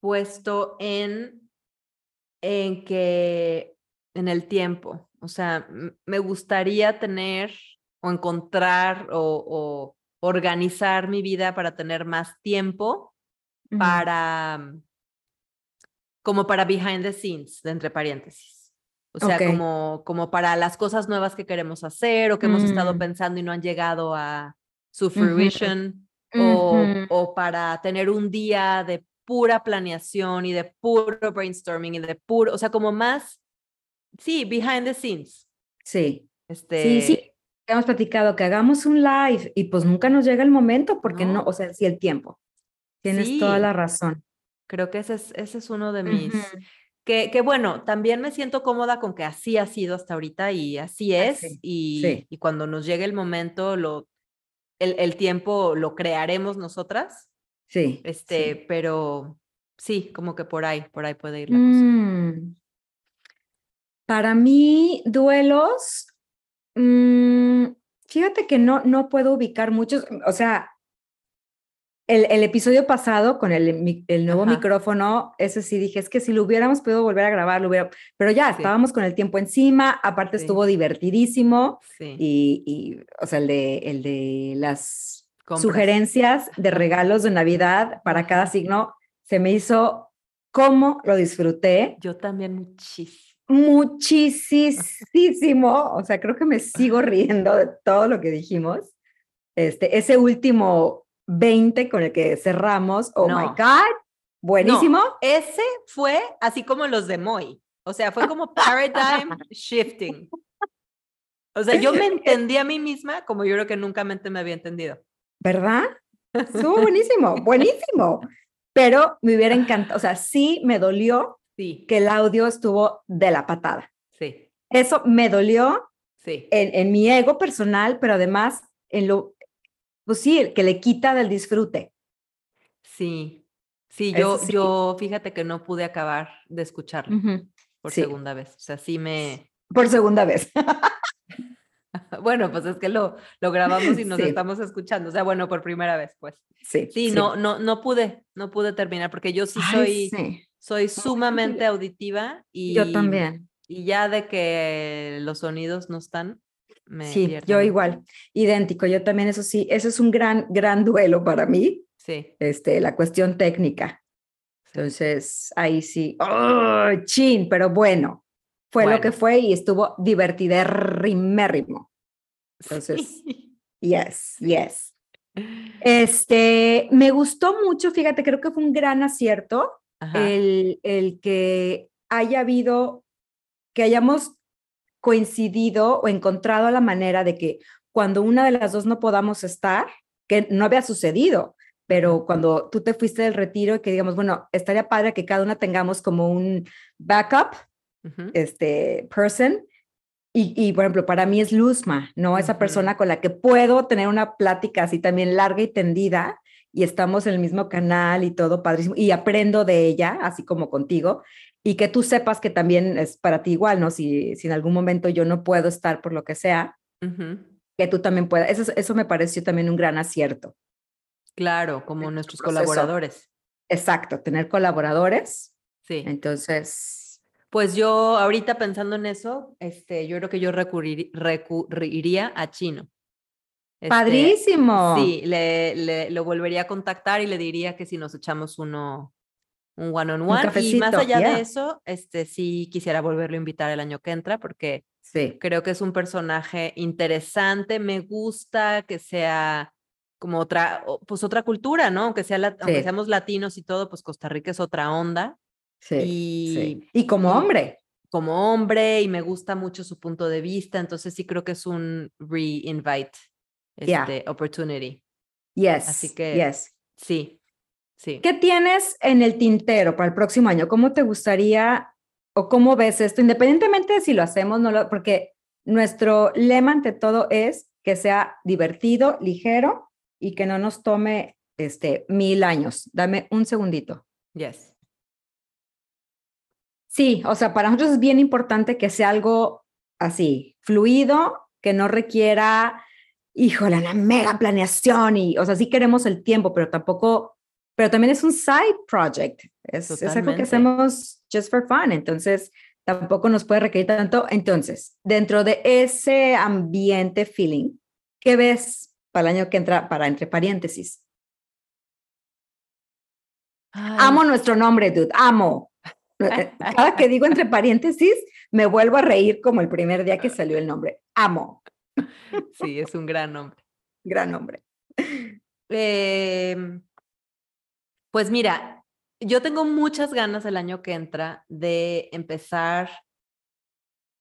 puesto en, en que en el tiempo. O sea, me gustaría tener o encontrar o, o organizar mi vida para tener más tiempo para mm, como para behind the scenes, de entre paréntesis. O sea, como, como para las cosas nuevas que queremos hacer o que hemos estado Mm. pensando y no han llegado a su fruition, o, o para tener un día de pura planeación y de puro brainstorming y de puro, o sea, como más, sí, behind the scenes. Sí. Este, Sí, sí. Hemos platicado que hagamos un live y pues nunca nos llega el momento porque no, No. o sea, sí, el tiempo. Tienes toda Sí. la razón. Creo que ese es, ese es uno de mis, Ujú. Que, que bueno, también me siento cómoda con que así ha sido hasta ahorita y así es. Así, y, sí. y cuando nos llegue el momento, lo, el, el tiempo lo crearemos nosotras. Sí. Este, sí. pero sí, como que por ahí, por ahí puede ir la cosa. Mm. Para mí, duelos, mm, fíjate que no, no puedo ubicar muchos, o sea, el, el episodio pasado con el, el nuevo Ajá. micrófono, ese sí dije, es que si lo hubiéramos podido volver a grabar, lo hubiera, pero ya Sí. estábamos con el tiempo encima, aparte Sí. estuvo divertidísimo y, y, o sea, el de, el de las compras. sugerencias de regalos de Navidad para cada signo, se me hizo cómo lo disfruté Yo también muchísimo. muchísimo, o sea, creo que me sigo riendo de todo lo que dijimos. Este, ese último 20 con el que cerramos, oh my. God, buenísimo. Ese fue así como los de Moy. O sea, fue como paradigm shifting. O sea, yo me entendí a mí misma como yo creo que nunca me había entendido. ¿Verdad? Estuvo buenísimo, buenísimo. Pero me hubiera encantado, o sea, sí me dolió Sí, que el audio estuvo de la patada. sí, Eso me dolió sí. en, en mi ego personal, pero además en lo, pues sí, que le quita del disfrute. Sí, Sí, yo, sí. yo fíjate que no pude acabar de escucharlo por sí. segunda vez. O sea, sí me... Por segunda vez. Bueno, pues es que lo, lo grabamos y nos Sí. estamos escuchando. O sea, bueno, por primera vez, pues. Sí. Sí, no, no, no pude, no pude terminar porque yo sí Ay, soy, sí. soy sumamente auditiva y, Yo también. y ya de que los sonidos no están, me Sí, yo igual. Idéntico. Yo también, eso sí, eso es un gran, gran duelo para mí, Sí, este, la cuestión técnica. sí. Entonces, ahí sí. ¡Oh, chin! Pero bueno, fue lo que Bueno. fue y estuvo divertidérrimérrimo. Entonces, yes, yes. Este, me gustó mucho, fíjate, creo que fue un gran acierto el, el que haya habido, que hayamos coincidido o encontrado la manera de que cuando una de las dos no podamos estar, que no había sucedido, pero cuando tú te fuiste del retiro y que digamos, bueno, estaría padre que cada una tengamos como un backup, ujú, este, person. Y, y, por ejemplo, para mí es Luzma, ¿no? Esa Ujú. persona con la que puedo tener una plática así también larga y tendida y estamos en el mismo canal y todo padrísimo y aprendo de ella, así como contigo, y que tú sepas que también es para ti igual, ¿no? Si, si en algún momento yo no puedo estar por lo que sea, ujú. que tú también puedas. Eso, eso me pareció también un gran acierto. Claro, como nuestro nuestros proceso. colaboradores. Exacto, tener colaboradores. Sí. Entonces, Pues yo ahorita pensando en eso, este, yo creo que yo recurrir- recurriría a Chino. Este, padrísimo. Sí, le, le- lo volvería a contactar y le diría que si nos echamos uno, un one on one. y más allá yeah. de eso, este, sí quisiera volverlo a invitar el año que entra porque Sí. creo que es un personaje interesante. Me gusta que sea como otra, pues otra cultura, ¿no? Aunque, sea aunque seamos latinos y todo, pues Costa Rica es otra onda Sí, Y- sí. y como hombre. como hombre y me gusta mucho su punto de vista. Entonces sí creo que es un re-invite Yeah. este, opportunity. Yes. Así que- yes. Sí, sí. ¿Qué tienes en el tintero para el próximo año? ¿Cómo te gustaría o cómo ves esto? Independientemente de si lo hacemos, no lo, porque nuestro lema ante todo es que sea divertido, ligero y que no nos tome este mil años. Dame un segundito. Yes. Sí, o sea, para nosotros es bien importante que sea algo así, fluido, que no requiera, híjole, una mega planeación y, o sea, sí queremos el tiempo, pero tampoco, pero también es un side project, es, es algo que hacemos just for fun, entonces tampoco nos puede requerir tanto. Entonces, dentro de ese ambiente feeling, ¿qué ves para el año que entra, para entre paréntesis? Amo nuestro nombre, dude, amo. Eh, Cada que digo entre paréntesis, me vuelvo a reír como el primer día que salió el nombre. Amo, Sí, es un gran nombre. gran nombre. Em, pues mira, yo tengo muchas ganas el año que entra de empezar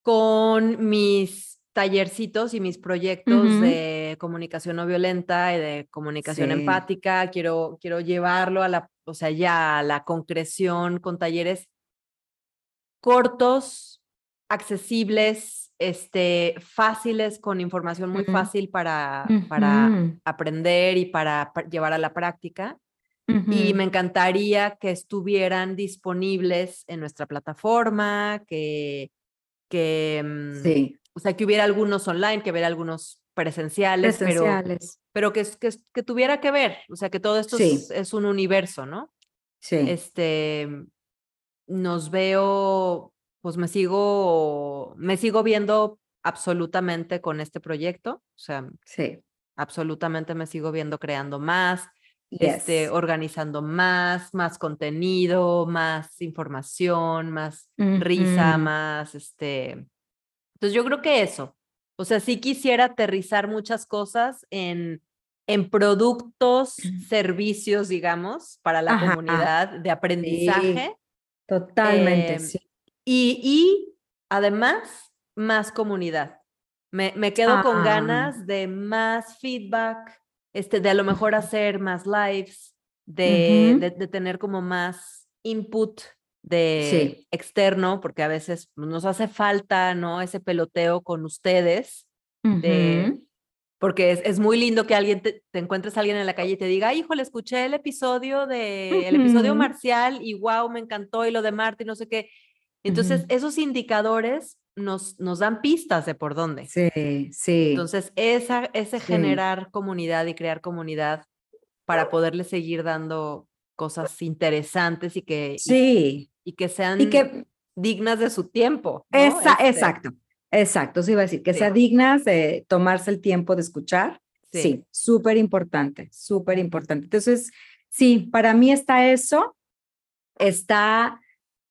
con mis tallercitos y mis proyectos de comunicación no violenta y de comunicación Sí. empática. Quiero, quiero llevarlo a la, o sea, ya a la concreción con talleres cortos, accesibles, este, fáciles, con información muy Ujú. fácil para, para Ujú, aprender y para llevar a la práctica. Y me encantaría que estuvieran disponibles en nuestra plataforma, que, que, mm, Sí, o sea, que hubiera algunos online, que hubiera algunos presenciales, pero, presenciales. pero que, es- que, es- que tuviera que ver, o sea, que todo esto Sí. es, es un universo, ¿no? Sí, Este, nos veo, pues me sigo, me sigo viendo absolutamente con este proyecto, o sea, sí. absolutamente me sigo viendo creando más, este, organizando más, más contenido, más información, más risa, más, este. Entonces yo creo que eso. O sea, sí quisiera aterrizar muchas cosas en, en productos, servicios, digamos, para la Ajá. comunidad de aprendizaje Totalmente, em, sí. y, y además más comunidad. Me, me quedo con Ah. ganas de más feedback, este, de a lo mejor hacer más lives, de, de, de tener como más input de Sí. externo, porque a veces nos hace falta, ¿no? Ese peloteo con ustedes de. Porque es, es muy lindo que alguien te, te encuentres a alguien en la calle y te diga, "Ay, híjole, escuché el episodio de, el episodio marcial y wow, me encantó y lo de Marte y no sé qué. Entonces, esos indicadores nos, nos dan pistas de por dónde. Sí, sí. Entonces, esa, ese Sí. generar comunidad y crear comunidad para poderle seguir dando cosas interesantes y que, y- sí. y, que sean Y que dignas de su tiempo. ¿no? Esa- Este, Exacto, exacto, sí iba a decir, que Sí. sea dignas de tomarse el tiempo de escuchar. Sí. Sí, súper importante, súper importante. Entonces, sí, para mí está eso, está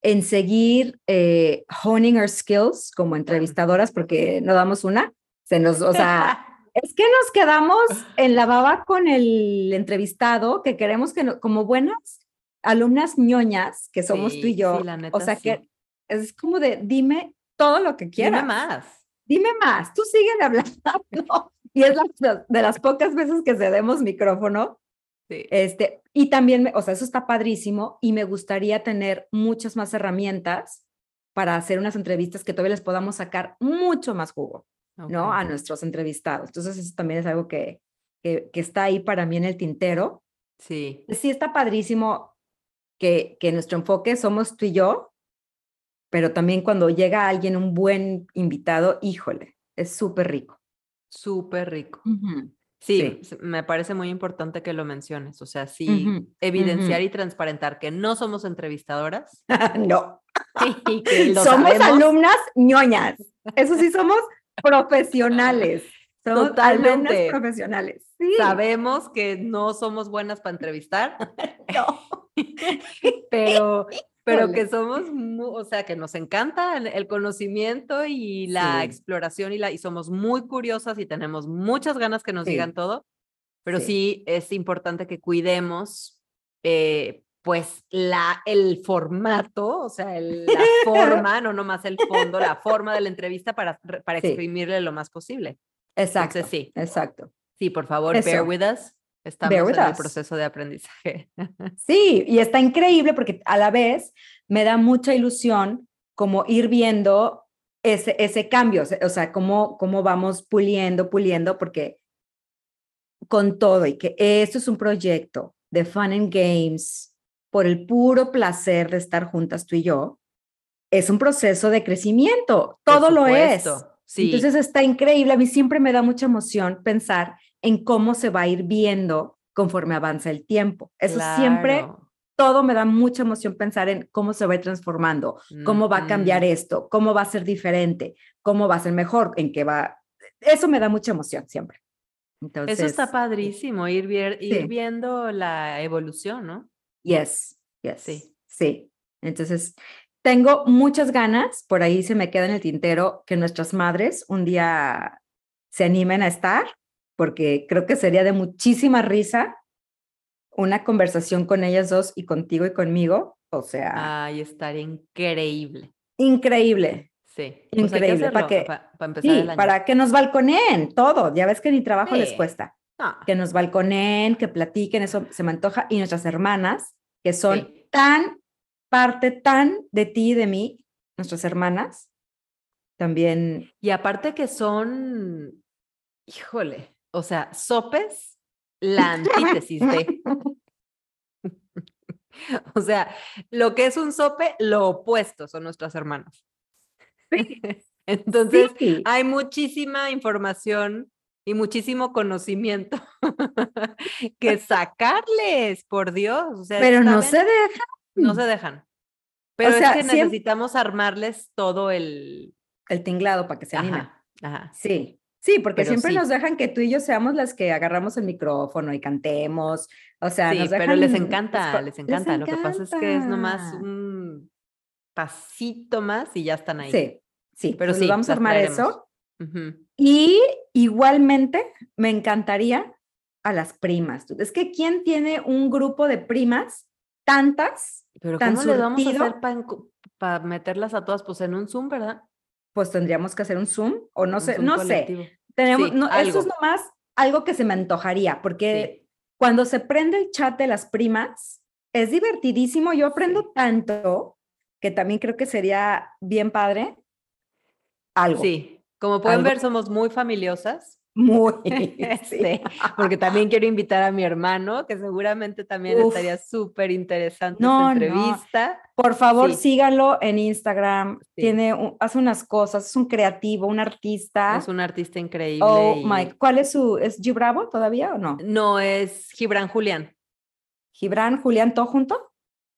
en seguir eh, honing our skills como entrevistadoras, porque no damos una, se nos, o sea, es que nos quedamos en la baba con el entrevistado, que queremos que, no- como buenas alumnas ñoñas, que somos tú y yo, sí, la o neta, sea, sí. que es como de, dime todo lo que quieras. Dime más. Dime más, tú sigue hablando. Y es la- de las pocas veces que cedemos micrófono. Sí. Este, y también, o sea, eso está padrísimo y me gustaría tener muchas más herramientas para hacer unas entrevistas que todavía les podamos sacar mucho más jugo, ¿no? A nuestros entrevistados. Entonces, eso también es algo que, que, que está ahí para mí en el tintero. Sí. Sí está padrísimo que, que nuestro enfoque somos tú y yo, pero también cuando llega alguien, un buen invitado, híjole, es súper rico. Súper rico. Sí, me parece muy importante que lo menciones. O sea, sí, evidenciar y transparentar que no somos entrevistadoras no, que somos sabemos. alumnas ñoñas. Eso sí, somos profesionales. Somos Totalmente. profesionales. Sí. Sabemos que no somos buenas para entrevistar, No. pero, pero que somos, mu- o sea, que nos encanta el, conocimiento y la Sí. exploración y, la, y somos muy curiosas y tenemos muchas ganas que nos Sí. digan todo, pero Sí. sí. es importante que cuidemos, eh, pues, la, el formato, o sea, el- la forma, no nomás el fondo, la forma de la entrevista para, para exprimirle lo más posible. Exacto. Entonces, sí. Exacto. Sí, por favor, bear Eso. with us. Estamos en el proceso de aprendizaje. Sí, y está increíble porque a la vez me da mucha ilusión como ir viendo ese, ese cambio, o sea- cómo, cómo vamos puliendo, puliendo, porque con todo y que esto es un proyecto de Fun and Games por el puro placer de estar juntas tú y yo, es un proceso de crecimiento, todo lo es. Sí. Entonces está increíble, a mí siempre me da mucha emoción pensar en cómo se va a ir viendo conforme avanza el tiempo. Eso siempre, todo me da mucha emoción pensar en cómo se va a ir transformando, cómo va a cambiar esto, cómo va a ser diferente, cómo va a ser mejor, en qué va. Eso me da mucha emoción siempre. Entonces, Eso está padrísimo, ir, vier- ir Sí. viendo la evolución, ¿no? Yes, yes. Sí. Sí. Entonces, tengo muchas ganas, por ahí se me queda en el tintero que nuestras madres un día se animen a estar, porque creo que sería de muchísima risa una conversación con ellas dos y contigo y conmigo. O sea, Ay, estaría increíble. increíble. Sí. Increíble, para que- para empezar Sí, el año. para que nos balconeen todo. Ya ves que ni trabajo les cuesta. No, Que nos balconeen, que platiquen, eso se me antoja. Y nuestras hermanas, que son Sí. tan parte tan de ti y de mí, nuestras hermanas, también, Y aparte que son, híjole, o sea, sopes, la antítesis de. O sea, lo que es un sope, lo opuesto son nuestras hermanas. Entonces, sí, hay muchísima información y muchísimo conocimiento que sacarles, por Dios. O sea, pero no se deja. no se dejan. Pero sea, es que siempre- necesitamos armarles todo el... el tinglado para que se animen. Ajá, ajá. Sí, sí, porque Pero siempre sí. nos dejan que tú y yo seamos las que agarramos el micrófono y cantemos. O sea, Sí, nos pero les dejan encanta, les encanta. Lo que pasa es que es nomás un pasito más y ya están ahí. Sí, sí, Pero pues sí, vamos a armar traeremos. eso. Y igualmente me encantaría a las primas. Es que ¿quién tiene un grupo de primas tantas? Pero Tan ¿cómo le vamos a surtido. hacer para meterlas a todas? Pues en un Zoom, ¿verdad? Pues tendríamos que hacer un Zoom o no Un sé, Zoom no sé. Tenemos, Sí, no, eso algo. es nomás algo que se me antojaría, porque Sí. cuando se prende el chat de las primas, es divertidísimo. Yo aprendo Sí. tanto que también creo que sería bien padre algo. Sí, como pueden Algo. ver, somos muy familiosas. Muy. Este, porque también quiero invitar a mi hermano, que seguramente también Uf. estaría súper interesante No, esta no. entrevista. Por favor, Sí. síganlo en Instagram. Sí. Tiene, un- hace unas cosas, es un creativo, un artista. Es un artista increíble. oh y- my, ¿cuál es su, es G Bravo todavía o no? No, es Gibran Julián. Gibran, Julián, todo junto?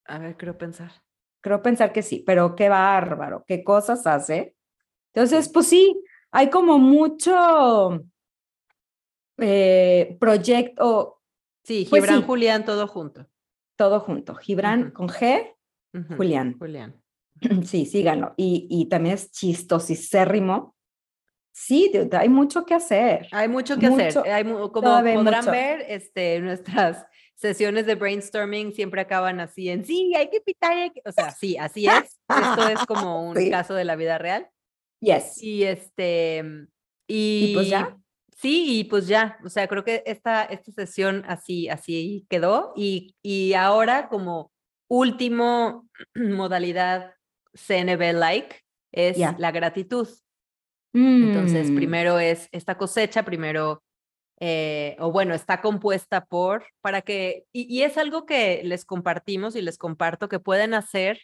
A ver, creo pensar. Creo pensar que sí, pero qué bárbaro, qué cosas hace. Entonces, pues sí, hay como mucho eh, proyecto, Sí, Pues Gibran sí. Julián, todo junto. todo junto. Gibran con G, Ujú, Julián. Julián. Sí, síganlo. Y, y también es chistosísimo. Sí, dude, hay mucho que hacer. Hay mucho que Mucho, hacer. Hay como podrán mucho. ver, este, nuestras sesiones de brainstorming siempre acaban así en sí, hay que pitar, hay que-". o sea, sí, así es. Esto es como un Sí. caso de la vida real. Yes. Y este, y, Y pues ya. Sí, y pues ya, o sea, creo que esta, esta sesión así, así quedó. Y, y ahora como último modalidad CNB-like es la gratitud. Entonces, Mm, primero es esta cosecha, primero, eh, o bueno, está compuesta por, para que, y, y es algo que les compartimos y les comparto que pueden hacer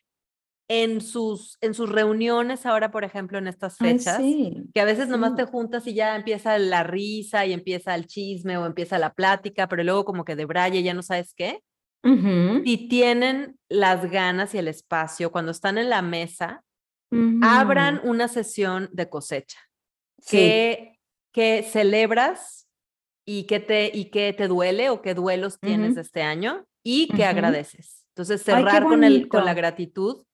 en sus, en sus reuniones ahora, por ejemplo, en estas ay, fechas, sí. que a veces nomás sí. te juntas y ya empieza la risa y empieza el chisme o empieza la plática, pero luego como que de braille ya no sabes qué. Ujú, Si tienen las ganas y el espacio, cuando están en la mesa, ujú. abran una sesión de cosecha Sí, que, que celebras y que, te, y que te duele o qué duelos tienes Ujú. este año y que agradeces. Entonces, Ay, cerrar con, el, con la gratitud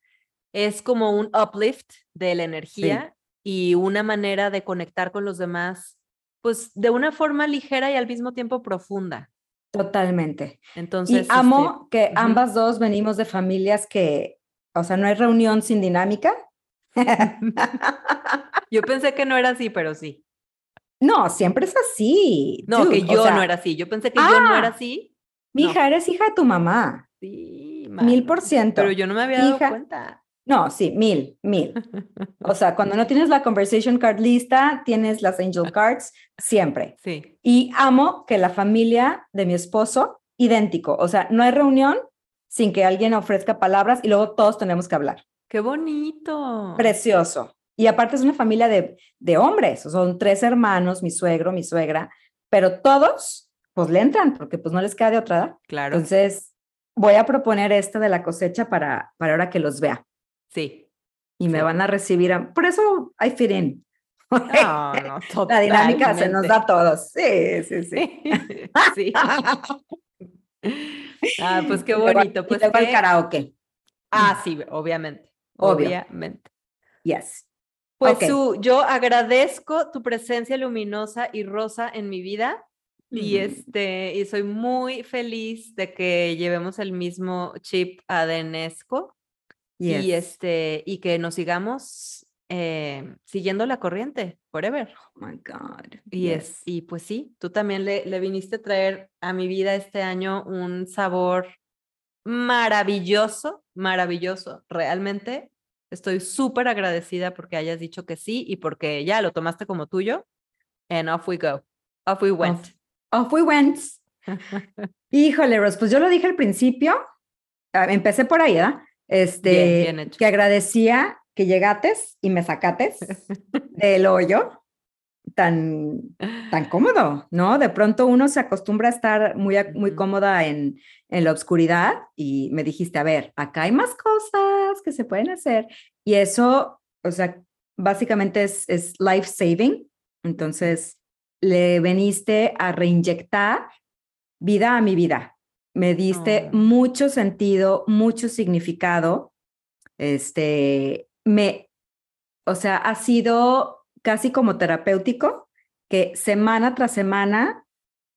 es como un uplift de la energía y una manera de conectar con los demás, pues de una forma ligera y al mismo tiempo profunda. totalmente. Entonces, Y este, amo que ujú. ambas dos venimos de familias que, o sea, no hay reunión sin dinámica. yo pensé que no era así, pero sí. No, siempre es así. No, dude, que o yo sea, no era así. Yo pensé que yo no era Ah, así. Mi no. hija, eres hija de tu mamá. Sí, Mil por ciento. Pero yo no me había dado Hija. cuenta. No, sí, mil, mil. O sea, cuando no tienes la conversation card lista, tienes las angel cards siempre. Sí. Y amo que la familia de mi esposo, idéntico. O sea, no hay reunión sin que alguien ofrezca palabras y luego todos tenemos que hablar. Qué bonito. Precioso. Y aparte es una familia de, de hombres, son tres hermanos, mi suegro, mi suegra, pero todos pues le entran porque pues no les queda de otra edad. Claro. Entonces voy a proponer esta de la cosecha para, para ahora que los vea sí. y me Sí. van a recibir. a- Por eso I fit in. No, no, La dinámica se nos da a todos. Sí, sí, sí. Sí. Ah, pues qué bonito. y Pues el karaoke. Ah, sí, obviamente. Obvio. Obviamente. Yes. Pues Ok. Su, yo agradezco tu presencia luminosa y rosa en mi vida y este y soy muy feliz de que llevemos el mismo chip ADNesco y este y que nos sigamos eh, siguiendo la corriente forever. Oh my God. Y yes. es y pues sí, tú también le, le viniste a traer a mi vida este año un sabor maravilloso, maravilloso, realmente. Estoy súper agradecida porque hayas dicho que sí y porque ya lo tomaste como tuyo. And off we go. Off we went. Off we went. Híjole, Ros, pues yo lo dije al principio, ah, empecé por ahí, ¿verdad? Este, Bien, bien hecho. que agradecía que llegates y me sacates del hoyo tan, tan cómodo, ¿no? De pronto uno se acostumbra a estar muy, muy cómoda en, en la oscuridad y me dijiste, a ver, acá hay más cosas que se pueden hacer y eso, o sea, básicamente es, es life saving. Entonces, le veniste a reinyectar vida a mi vida. Me diste Oh. mucho sentido, mucho significado. Este, me, o sea, ha sido casi como terapéutico que semana tras semana,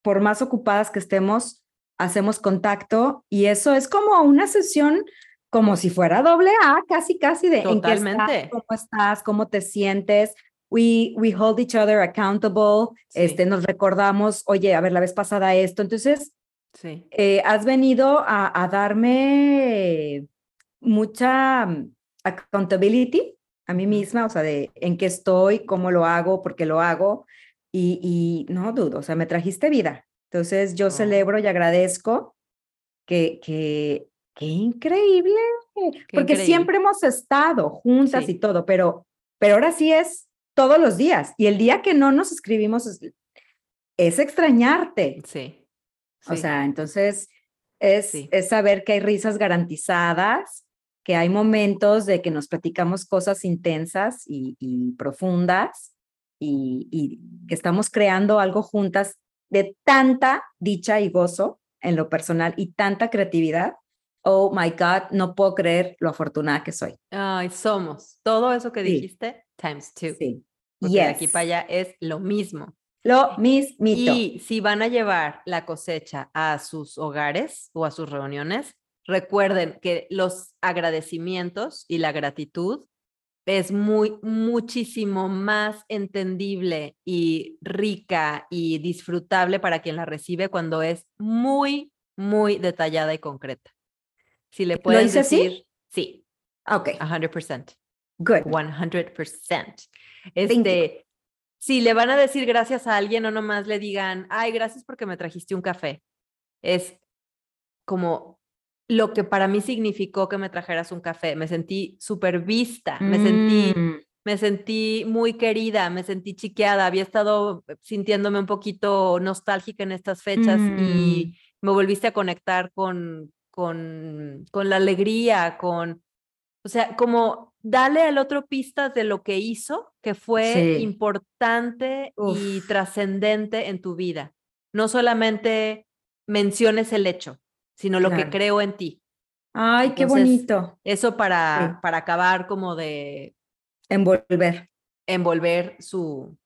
por más ocupadas que estemos, hacemos contacto y eso es como una sesión como si fuera doble A, casi, casi de en qué estás, Totalmente. cómo estás, cómo te sientes. We, we hold each other accountable, Sí. este, nos recordamos, oye, a ver, la vez pasada esto. Entonces, Sí. eh, has venido a, a darme mucha mm, accountability a mí misma, o sea, de en qué estoy, cómo lo hago, por qué lo hago. Y, y no dudo, o sea, me trajiste vida. Entonces yo Oh. celebro y agradezco que, que, qué increíble, porque increíble. siempre hemos estado juntas Sí. y todo, pero, pero ahora sí es todos los días. Y el día que no nos escribimos es, es extrañarte. Sí. O sí. sea, entonces es, Sí. es saber que hay risas garantizadas, que hay momentos de que nos platicamos cosas intensas y, y profundas y, y que estamos creando algo juntas de tanta dicha y gozo en lo personal y tanta creatividad. Oh my God, no puedo creer lo afortunada que soy. Ay, somos. Todo eso que Sí. dijiste, times two. Sí. Porque de aquí Yes. para allá es lo mismo. Lo mismito. Y si van a llevar la cosecha a sus hogares o a sus reuniones, recuerden que los agradecimientos y la gratitud es muy, muchísimo más entendible y rica y disfrutable para quien la recibe cuando es muy, muy detallada y concreta. Si le puedes hice así? decir, sí, Ok, 100%. good. 100%. you. Este, si le van a decir gracias a alguien, no nomás le digan, ay, gracias porque me trajiste un café. Es como lo que para mí significó que me trajeras un café. Me sentí súper vista, me sentí, Mm, me sentí muy querida, me sentí chiqueada, había estado sintiéndome un poquito nostálgica en estas fechas Mm. y me volviste a conectar con, con, con la alegría, con, o sea, como dale al otro pistas de lo que hizo, que fue Sí. importante y trascendente en tu vida. No solamente menciones el hecho, sino lo que creo en ti. Ay, qué bonito. Eso para, Sí. para acabar como de Envolver. envolver su,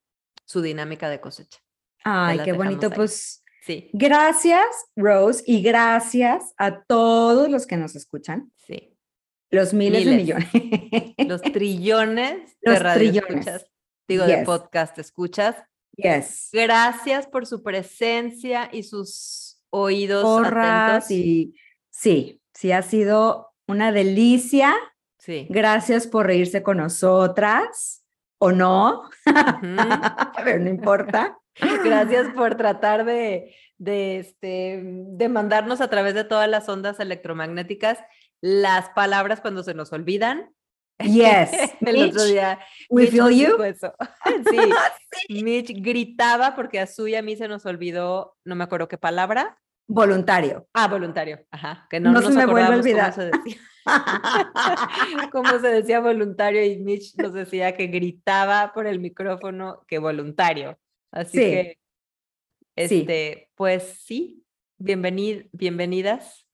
su dinámica de cosecha. Ay, qué bonito. ahí. Pues Sí, gracias, Rose, y gracias a todos los que nos escuchan, sí. Los miles, de millones. Los trillones de Los radio trillones. escuchas, digo, de podcast escuchas. yes. Gracias por su presencia y sus oídos Porras atentos. y sí, sí ha sido una delicia. Sí. Gracias por reírse con nosotras o no, pero no importa. Gracias por tratar de, de, este, de mandarnos a través de todas las ondas electromagnéticas las palabras cuando se nos olvidan. Yes. El otro Mitch, día we Mitch feel you. eso. Sí, Mitch gritaba porque a su y a mí se nos olvidó, no me acuerdo qué palabra. Voluntario. Ah, voluntario. Ajá, que no, No se nos me vuelve a olvidar. Cómo se, decía, cómo se decía voluntario y Mitch nos decía que gritaba por el micrófono que voluntario. Así Sí. que, Sí. este, pues sí, bienvenid, bienvenidas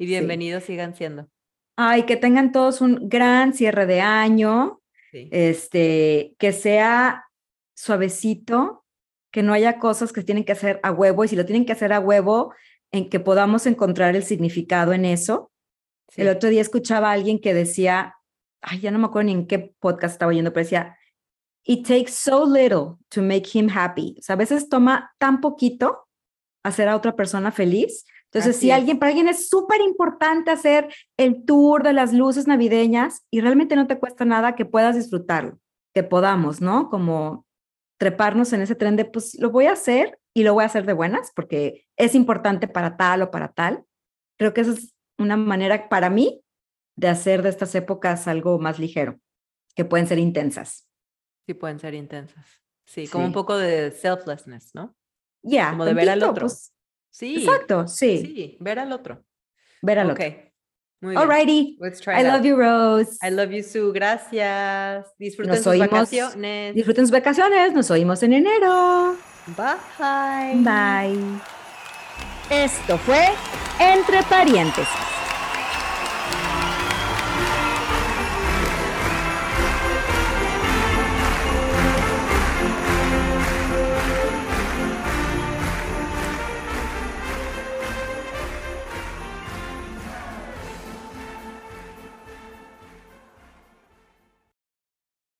y Sí. bienvenidos sigan siendo. Ay, que tengan todos un gran cierre de año, Sí. este, que sea suavecito, que no haya cosas que tienen que hacer a huevo y si lo tienen que hacer a huevo, en que podamos encontrar el significado en eso. sí. El otro día escuchaba a alguien que decía, ay, ya no me acuerdo ni en qué podcast estaba oyendo, pero decía, it takes so little to make him happy. O sea, a veces toma tan poquito hacer a otra persona feliz. Entonces, Así si alguien, para alguien es súper importante hacer el tour de las luces navideñas y realmente no te cuesta nada que puedas disfrutarlo, que podamos, ¿no? Como treparnos en ese tren de, pues lo voy a hacer y lo voy a hacer de buenas porque es importante para tal o para tal. Creo que esa es una manera para mí de hacer de estas épocas algo más ligero, que pueden ser intensas. Sí pueden ser intensas. Sí, como un poco de selflessness, ¿no? Ya, Como de ver al otro. pues, Sí. Exacto, sí, Sí, ver al otro. ver al ok. otro. Muy bien. Alrighty, Let's try I love you, Rose. I love you, Sue. Gracias. Disfruten Nos sus oímos. vacaciones. Disfruten sus vacaciones, nos oímos en enero. Bye. Bye. Esto fue Entre Parientes.